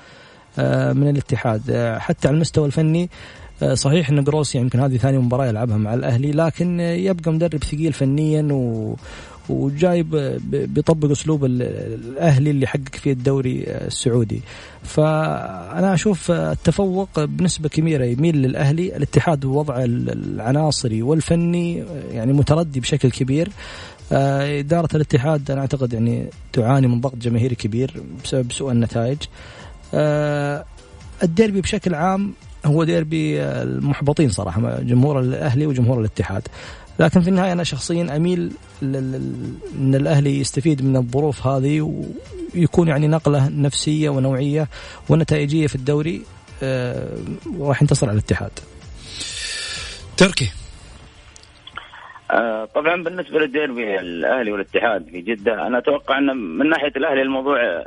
من الاتحاد. حتى على المستوى الفني صحيح إن جروس يمكن هذه ثاني مباراة يلعبها مع الأهلي لكن يبقى مدرب ثقيل فنيا و وجايب بيطبق أسلوب الأهلي اللي حقق فيه الدوري السعودي. فأنا أشوف التفوق بنسبة كبيرة يميل للأهلي الاتحاد بوضعه العناصري والفني يعني متردي بشكل كبير. آه، إدارة الاتحاد أنا أعتقد يعني تعاني من ضغط جماهيري كبير بسبب سوء النتائج. آه، الديربي بشكل عام هو ديربي المحبطين صراحة جمهور الأهلي وجمهور الاتحاد. لكن في النهاية أنا شخصيا أميل إن الأهلي يستفيد من الظروف هذه ويكون يعني نقلة نفسية ونوعية ونتائجية في الدوري آه، وراح ينتصر على الاتحاد. تركي آه، طبعا بالنسبة للديربي الأهلي والاتحاد في جدة أنا أتوقع إن من ناحية الأهلي الموضوع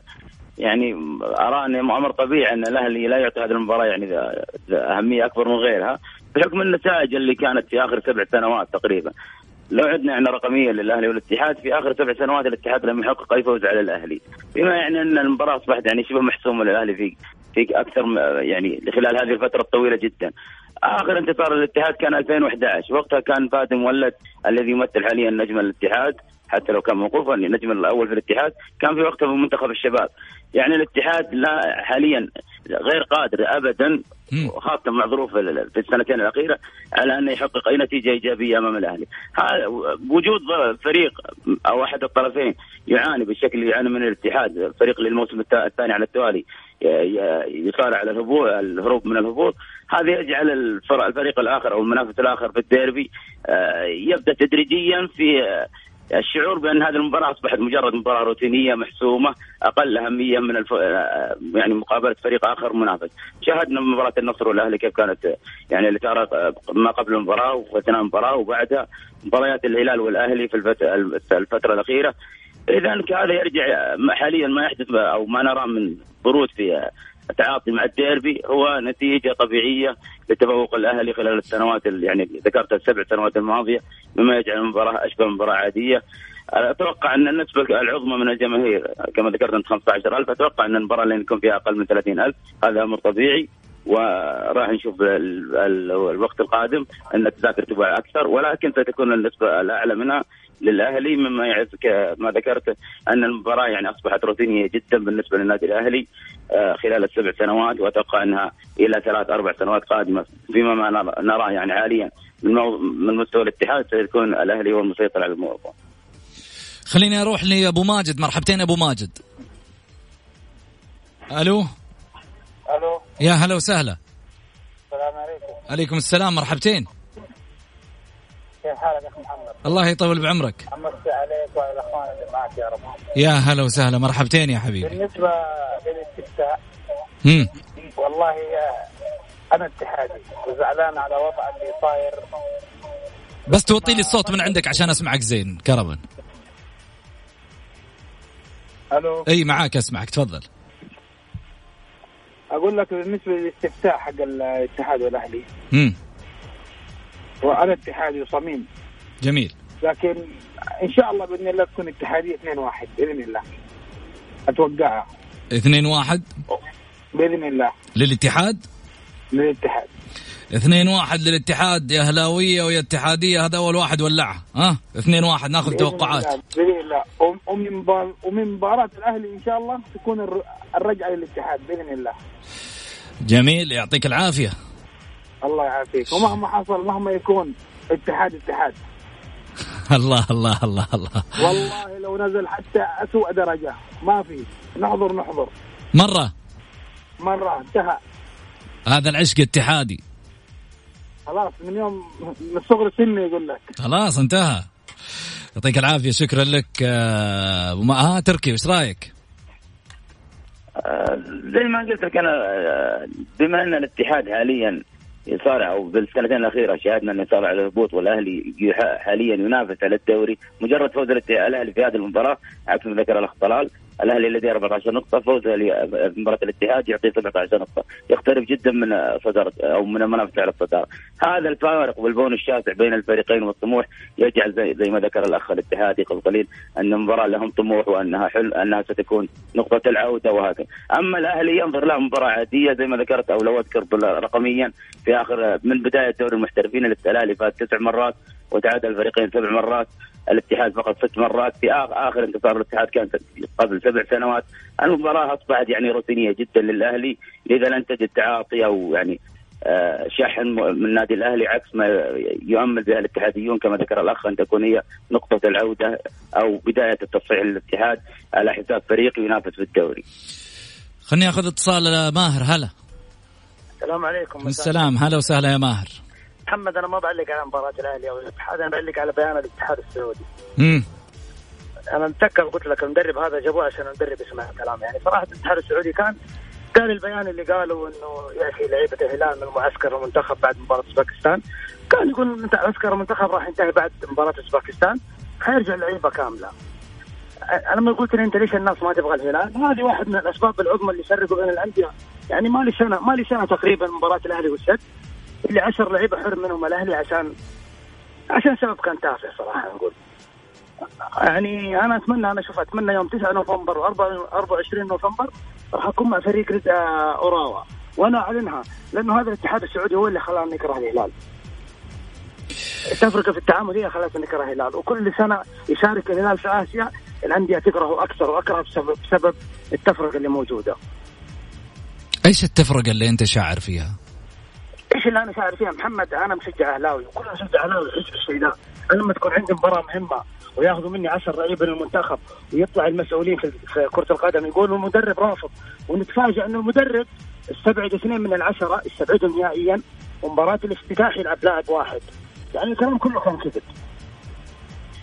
يعني ارى انه أمر طبيعي إن الأهلي لا يعطي هذه المباراة يعني أهمية أكبر من غيرها بحكم النتائج اللي كانت في آخر سبع سنوات تقريبا. لو عدنا يعني رقميا للأهلي والاتحاد في آخر سبع سنوات الاتحاد لم يحقق أي فوز على الأهلي. بما يعني أن المباراة أصبحت يعني شبه محسومة للأهلي في في أكثر يعني خلال هذه الفترة الطويلة جدا. آخر انتصار للاتحاد كان 2011 وقتها كان فادي مولد الذي يمثل حاليا نجم الاتحاد حتى لو كان موقوفا النجم الأول في الاتحاد كان في وقتها في منتخب الشباب. يعني الاتحاد لا حاليا غير قادر ابدا وخاصه مع ظروف في السنتين الأخيرة على انه يحقق أي نتيجة إيجابية أمام الأهلي. وجود فريق أو أحد الطرفين يعاني بالشكل اللي يعاني من الاتحاد، فريق للموسم الثاني على التوالي يصارع على الهبوط الهروب من الهبوط، هذا يجعل الفريق الآخر أو المنافس الآخر في الديربي آه، يبدأ تدريجيا في الشعور بأن هذه المباراة أصبحت مجرد مباراة روتينية محسومة أقل أهمية من الف... يعني مقابلة فريق آخر منافس. شاهدنا مباراة النصر والأهلي كيف كانت يعني اللي صارت ما قبل المباراة واثناء المباراة وبعدها مباريات الهلال والأهلي في الفترة الأخيرة. اذا هذا يرجع حاليا ما يحدث أو ما نرى من برود في التعاطي مع الديربي هو نتيجة طبيعية لتفوق الأهلي خلال السنوات يعني ذكرت السبع سنوات الماضية مما يجعل المباراة أشبه مباراة عادية. أتوقع أن النسبة العظمى من الجماهير كما ذكرت أنت 15000 أتوقع أن المباراة اللي يكون فيها أقل من 30000 هذا أمر طبيعي. وراح نشوف الوقت القادم ان التذاكر تباع أكثر ولكن ستكون النسبة الأعلى منها للأهلي مما يعز ما ذكرت أن المباراة يعني أصبحت روتينية جدا بالنسبة للنادي الأهلي آه، خلال السبع سنوات وأتوقع أنها إلى ثلاث أربع سنوات قادمة فيما ما نراه يعني حاليا من من مستوى الاتحاد سيكون الأهلي هو المسيطر على الموضوع. خليني أروح لأبو ماجد مرحبتين أبو ماجد. ألو ألو يا هلا وسهلا. السلام عليكم. عليكم السلام مرحبتين. كيف حالك يا اخ محمد؟ الله يطول بعمرك امسي عليك وعلى الاخوان اللي معك يا رب يا هلا وسهلا مرحبتين يا حبيبي بالنسبة للاستفتاء امم والله أنا اتحادي وزعلان على وضع اللي صاير بس توطي لي الصوت من عندك عشان أسمعك زين كرما ألو أي معاك أسمعك تفضل أقول لك بالنسبة للاستفتاء حق الاتحاد والأهلي. امم وأنا اتحادي وصميم. جميل. لكن إن شاء الله بإذن الله تكون اتحادية 2-1 بإذن الله. أتوقعها. اثنين واحد؟ بإذن الله. للاتحاد؟ للاتحاد. اثنين واحد للاتحاد يا اهلاويه ويا اتحادية هذا أول واحد ولعها ها؟ اثنين واحد ناخذ بإذن توقعات. الله، بإذن الله. وم- ومن ومن مباراة الأهلي إن شاء الله تكون الر- الرجعة للاتحاد بإذن الله. جميل يعطيك العافية. الله يعافيك. ومهما حصل مهما يكون اتحاد اتحاد. [laughs] الله الله الله الله. والله لو نزل حتى اسوء درجة. ما في. نحضر نحضر. مرة. مرة انتهى. هذا العشق اتحادي خلاص من يوم من صغر سني يقول لك. خلاص انتهى. يعطيك العافية شكرا لك آه، وما ها تركي وش رأيك؟ آه، زي ما قلت لك أنا آه، بما أن الاتحاد حاليا يصارع أو بالسنتين الأخيرة شاهدنا انه يصارع على الهبوط والأهلي حاليا ينافس على الدوري مجرد فوز الأهلي في هذه المباراة عكس ما ذكر الاخ طلال الأهلي لديه 14 نقطة فوزه مباراة الاتحاد يعطيه 17 نقطة. يقترب جدا من صدارة أو من المنافسه على الصدارة. هذا الفارق والبون الشاسع بين الفريقين والطموح يجعل زي, زي ما ذكر الأخ الاتحادي قبل قليل أن المباراة لهم طموح وأنها حل أنها ستكون نقطة العودة وهكذا. أما الأهلي ينظر له مباراة عادية زي ما ذكرت أو لو أذكر رقميا في اخر من بداية دوري المحترفين الاهلي فاز تسع مرات وتعادل الفريقين سبع مرات. الاتحاد فقط ست مرات. في آخر, آخر انتصار الاتحاد كان قبل سبع سنوات. المباراة أصبحت يعني روتينية جدا للأهلي. لذا لن تجد تعاطي أو يعني آه، شحن من نادي الأهلي عكس ما يؤمل بها الاتحاديون كما ذكر الأخ ان تكون هي نقطة العودة أو بداية التصحيح للاتحاد على حساب فريق ينافس في الدوري. خليني أخذ اتصال آه، ماهر. هلا. السلام عليكم. السلام. هلا وسهلا يا ماهر. محمد أنا ما بعلق على مباراة الأهلي أو الاتحاد أنا بعلق على بيان الاتحاد السعودي. امم أنا متذكر قلت لك المدرب هذا جابوه عشان المدرب يسمع الكلام. يعني صراحة الاتحاد السعودي كان قال البيان اللي قالوا إنه يا أخي لعيبة الهلال من معسكر المنتخب بعد مباراة أوزبكستان. كان يقول إنت معسكر المنتخب راح ينتهي بعد مباراة أوزبكستان. حيرجع اللعيبة كاملة. أنا لما قلت لي أنت ليش الناس ما تبغى الهلال؟ هذه واحد من الأسباب العظمى اللي يفرقوا بين الأندية، يعني ما لي سنه ما لي سنه تقريبا مباراة الأهلي والسد. اللي 10 لعيبه حرم منهم الأهلي عشان عشان سبب كان تافه صراحة نقول. يعني أنا اتمنى أنا شوف أتمنى يوم 9 نوفمبر و 24 نوفمبر راح أكون مع فريق رد- آه، أوراوا وأنا أعلنها لأنه هذا الاتحاد السعودي هو اللي خلانا نكره الهلال. التفرقه في التعامل هي خلتنا نكره الهلال وكل سنة يشارك الهلال في آسيا الأندية تكرهه أكثر وأكثر بسبب بسبب التفرقة اللي موجودة. إيش التفرقة اللي أنت شاعر فيها؟ إيش اللي أنا شاعر فيها؟ محمد أنا مشجع أهلاوي وكل مشجع أهلاوي يحس بالشيء ده أنا لما تكون عندي مباراة مهمة وياخذوا مني 10 لعيبة للمنتخب ويطلع المسؤولين في كرة القدم يقولوا المدرب رافض ونتفاجئ انه المدرب استبعد اثنين من العشرة استبعدهم نهائيا ومباراة الافتتاح يلعب لاعب واحد. يعني الكلام كله كان كذب.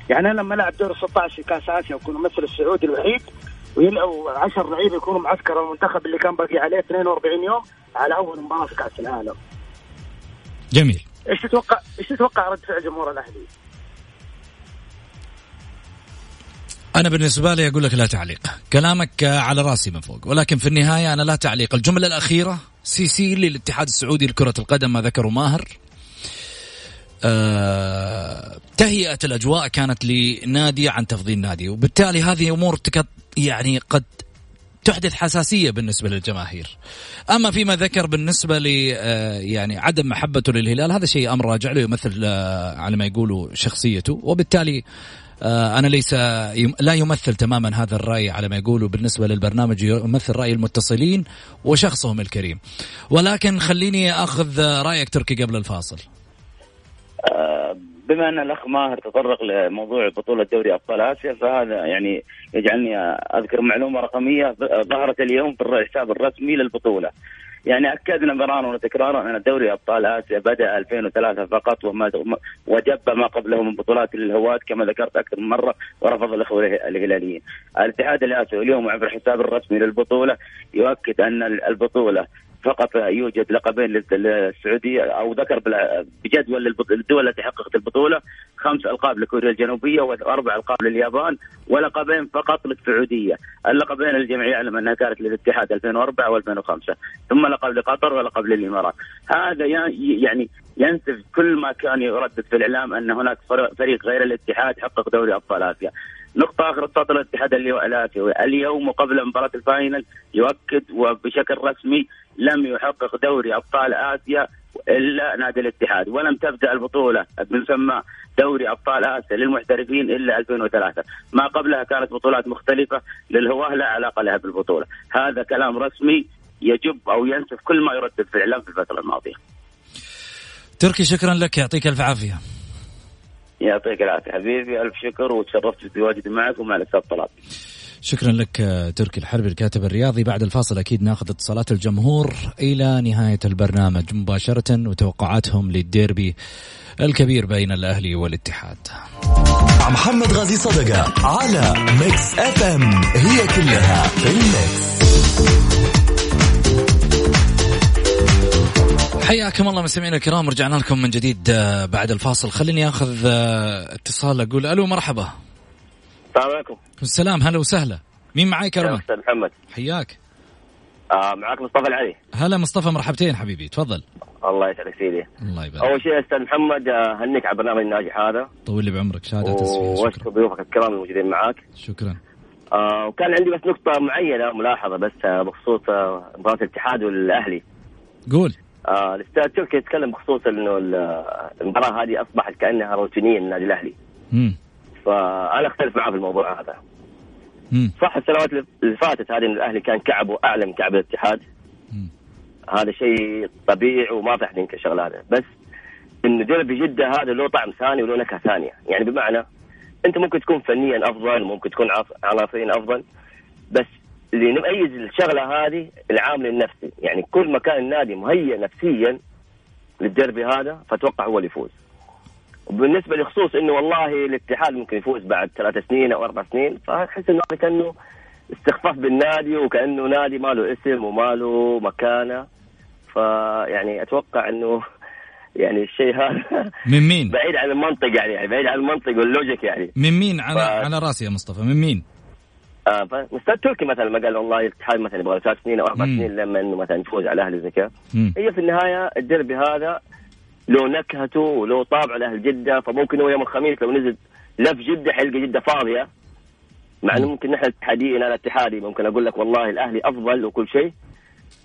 يعني أنا لما ألعب دور 16 في كأس آسيا وأكون الممثل السعودي الوحيد ويلعبوا 10 لعيبة يكونوا معسكر المنتخب اللي كان باقي عليه 42 يوم على أول مباراة في كأس العالم. جميل. إيش تتوقع إيش تتوقع رد فعل جمهور الأهلي؟ أنا بالنسبة لي أقول لك لا تعليق. كلامك على رأسي من فوق. ولكن في النهاية أنا لا تعليق. الجملة الأخيرة CC للاتحاد السعودي لكرة القدم ما ذكره ماهر. آه تهيئة الأجواء كانت لنادي عن تفضيل نادي. وبالتالي هذه أمور تك يعني قد تحدث حساسية بالنسبة للجماهير. أما فيما ذكر بالنسبة ل آه، يعني عدم محبته للهلال هذا شيء أمر راجع له يمثل آه، على ما يقولوا شخصيته وبالتالي آه، أنا ليس لا يمثل تماما هذا الرأي على ما يقولوا بالنسبة للبرنامج يمثل رأي المتصلين وشخصهم الكريم. ولكن خليني أخذ رأيك تركي قبل الفاصل. بما أن الأخ ماهر تطرق لموضوع بطولة دوري أبطال آسيا فهذا يعني يجعلني أذكر معلومة رقمية ظهرت اليوم في الحساب الرسمي للبطولة يعني أكدنا مرارا وتكرارا أن دوري أبطال آسيا بدأ 2003 فقط وما وجب ما قبله من بطولات للهواة كما ذكرت أكثر من مرة ورفض الأخوة الهلاليين. الاتحاد الآسيوي اليوم عبر الحساب الرسمي للبطولة يؤكد أن البطولة فقط يوجد لقبين للسعودية أو ذكر بجدول الدول التي حققت البطولة. خمس ألقاب لكوريا الجنوبية وأربع ألقاب لليابان ولقبين فقط للسعودية، اللقبين الجميع يعلم أنها كانت للاتحاد 2004 و2005 ثم لقب لقطر ولقب للإمارات، هذا يعني ينسف كل ما كان يردد في الإعلام أن هناك فريق غير الاتحاد حقق دوري أبطال آسيا، نقطة آخر سطر الاتحاد اليوم وقبل مباراة الفاينل يؤكد وبشكل رسمي لم يحقق دوري أبطال آسيا إلا نادي الاتحاد ولم تبدأ البطولة بمسمى دوري أبطال آسيا للمحترفين إلا 2003 ما قبلها كانت بطولات مختلفة للهواة لا علاقة لها بالبطولة. هذا كلام رسمي يجب أو ينسف كل ما يردد في الاعلام في الفترة الماضية. تركي شكرا لك. يعطيك ألف عافية. يعطيك العافية. حبيبي ألف شكر وتشرفت بتواجدي معك ومع الأستاذ طلال. شكرا لك تركي الحربي الكاتب الرياضي. بعد الفاصل أكيد ناخذ اتصالات الجمهور إلى نهاية البرنامج. مباشرة وتوقعاتهم للديربي الكبير بين الأهلي والاتحاد. محمد غازي صدقة على Mix FM it's all in the mix. حياكم الله مستمعينا الكرام رجعنا لكم من جديد آه، بعد الفاصل. خليني آخذ آه، اتصال أقول ألو مرحبا. السلام عليكم. السلام هلا وسهلا. مين معاي كرمه؟ أستاذ محمد. حياك. آه معك مصطفى العلي. هلا مصطفى مرحبتين حبيبي. تفضل. الله يسعدك سيدي. الله يبارك. أول شيء أستاذ محمد آه، هنيك على البرنامج الناجح هذا. طول لي بعمرك. شهاده تسويه وأشكر ضيوفك الكرام الموجودين معاك. شكرا. آه وكان عندي بس نقطة معينة ملاحظة بس آه بخصوص آه مباراة الاتحاد والأهلي. قول. آه الأستاذ تركي يتكلم بخصوص إنه المباراة هذه أصبحت كأنها روتينية للنادي الأهلي. امم فأنا أختلف معاه في الموضوع هذا. مم. صح السنوات اللي فاتت هذه الأهلي كان كعبه اعلى من كعب الاتحاد. مم. هذا شيء طبيعي وما في أحد ينكر الشغله هذا بس انه ديربي جدة هذا له طعم ثاني وله نكهة ثانية، يعني بمعنى أنت ممكن تكون فنيا أفضل ممكن تكون عناصريا أفضل بس اللي يميز الشغلة هذه العامل النفسي يعني كل ما كان النادي مهيئ نفسيا للدربي هذا فأتوقع هو اللي يفوز. وبالنسبة لخصوص إنه والله الاتحاد ممكن يفوز بعد ثلاث سنين أو أربع سنين فأحس إنه كأنه استخفاف بالنادي وكأنه نادي ما له اسم وما له مكانة. فيعني أتوقع إنه يعني الشيء هذا من مين؟ [laughs] بعيد عن المنطق يعني, يعني بعيد عن المنطق واللوجيك يعني. من مين؟ على ف... على راسي يا مصطفى من مين؟ آه فاستاذ تركي مثلا ما قال والله الاتحاد مثلا يبغى ثلاث سنين أو أربع سنين لما انه مثلا يفوز على الاهلي زي كذا هي في النهاية الدربي هذا له نكهته وله طابع لأهل جدة فممكن هو يوم الخميس لو نزل لف جدة حيلقى جدة فاضية. مع إنه ممكن نحن الاتحاديين أنا اتحادي ممكن أقول لك والله الأهلي أفضل وكل شيء.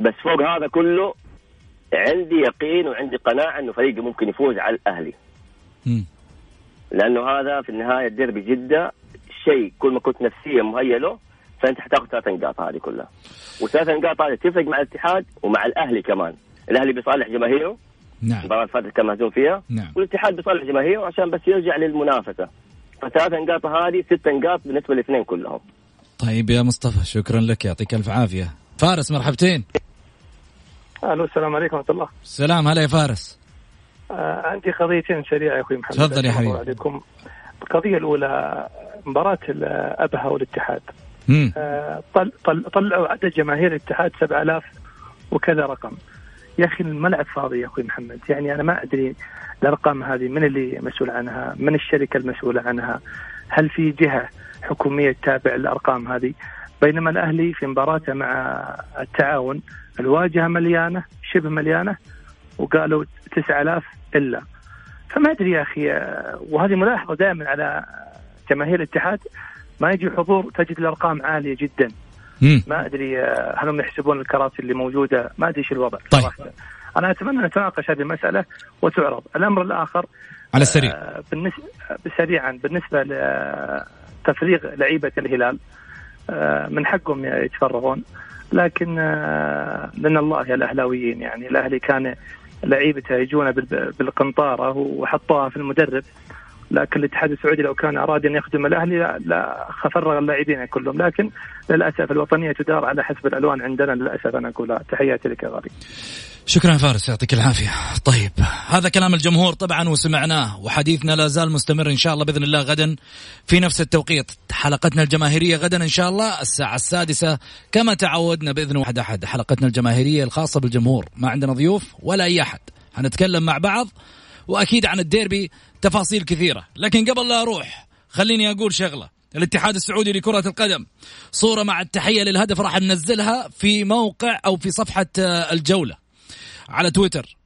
بس فوق هذا كله عندي يقين وعندي قناعة إنه فريقي ممكن يفوز على الأهلي. لأنه هذا في النهاية الديربي جدة شيء كل ما كنت نفسيا مهيئ له فأنت حتاخذ ثلاث نقاط هذه كلها. وثلاث نقاط هذه تفرق مع الاتحاد ومع الأهلي كمان. الأهلي بيصالح جماهيره نعم. المباراه اللي فاتت كان مهزوم فيها. نعم. والاتحاد بيصالح جماهيره عشان بس يرجع للمنافسة. فثلاث نقاط هذه ست نقاط بالنسبة للاثنين كلهم. طيب يا مصطفى شكرا لك يعطيك ألف عافية. فارس مرحبتين. ألو السلام عليكم ورحمة الله. السلام هلا يا فارس. آه عندي قضيتين سريعة يا أخوي محمد. تفضل يا حبيبي. عليكم القضية الأولى مباراة الأبها والاتحاد. آه طل طل طلعوا عدد جماهير الاتحاد 7000 وكذا رقم. يا أخي الملعب فاضي يا أخوي محمد. يعني أنا ما أدري الأرقام هذه من اللي مسؤول عنها؟ من الشركة المسؤولة عنها؟ هل في جهة حكومية تتابع الأرقام هذه؟ بينما الأهلي في مباراته مع التعاون الواجهة مليانة شبه مليانة وقالوا 9000 إلا. فما أدري يا أخي وهذه ملاحظة دائما على جماهير الاتحاد. ما يجي حضور تجد الأرقام عالية جدا. مم. ما أدري هل هم يحسبون الكراسي اللي موجودة؟ ما أدري إيش الوضع. طيب. صراحة. أنا أتمنى نتناقش هذه المسألة وتعرض. الأمر الآخر على السريع. آه بالنسبة سريعا بالنسبة لتفريغ لعيبة الهلال آه من حقهم يتفرغون. لكن آه لأن الله يا الأهلاويين يعني الأهلي كان لعيبته يجون بالقنطارة وحطوها في المدرب. لكن الاتحاد السعودي لو كان أراد أن يخدم الأهلي لا فرغ اللاعبين كلهم. لكن للأسف الوطنية تدار على حسب الألوان عندنا. للأسف أنا أقول تحياتي لك يا غالي. شكرا فارس يعطيك العافية. طيب هذا كلام الجمهور طبعا وسمعناه وحديثنا لا زال مستمر إن شاء الله بإذن الله غدا في نفس التوقيت. حلقتنا الجماهيرية غدا إن شاء الله الساعة السادسة كما تعودنا بإذن واحد أحد. حلقتنا الجماهيرية الخاصة بالجمهور. ما عندنا ضيوف ولا أي أحد. هنتكلم مع بعض وأكيد عن الديربي تفاصيل كثيرة. لكن قبل لا أروح خليني أقول شغلة. الاتحاد السعودي لكرة القدم صورة مع التحية للهدف راح ننزلها في موقع أو في صفحة الجولة على تويتر.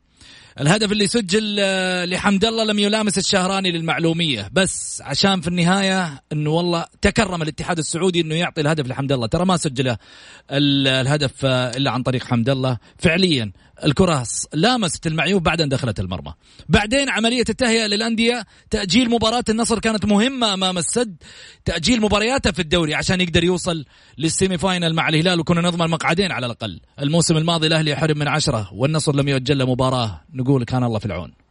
الهدف اللي سجل آه، لحمد الله لم يلامس الشهراني للمعلومية. بس عشان في النهاية إنه والله تكرم الاتحاد السعودي إنه يعطي الهدف لحمد الله. ترى ما سجل الهدف آه، إلا عن طريق حمد الله. فعليا الكرة لامست المعيوف بعد أن دخلت المرمى. بعدين عملية التهيئة للأندية تأجيل مباراة النصر كانت مهمة أمام السد. تأجيل مبارياته في الدوري عشان يقدر يوصل للسيمي فاينل مع الهلال وكنا نضمن مقعدين على الأقل. الموسم الماضي الأهلي حرم من عشرة والنصر لم يؤجل له مباراة. نقول كان الله في العون.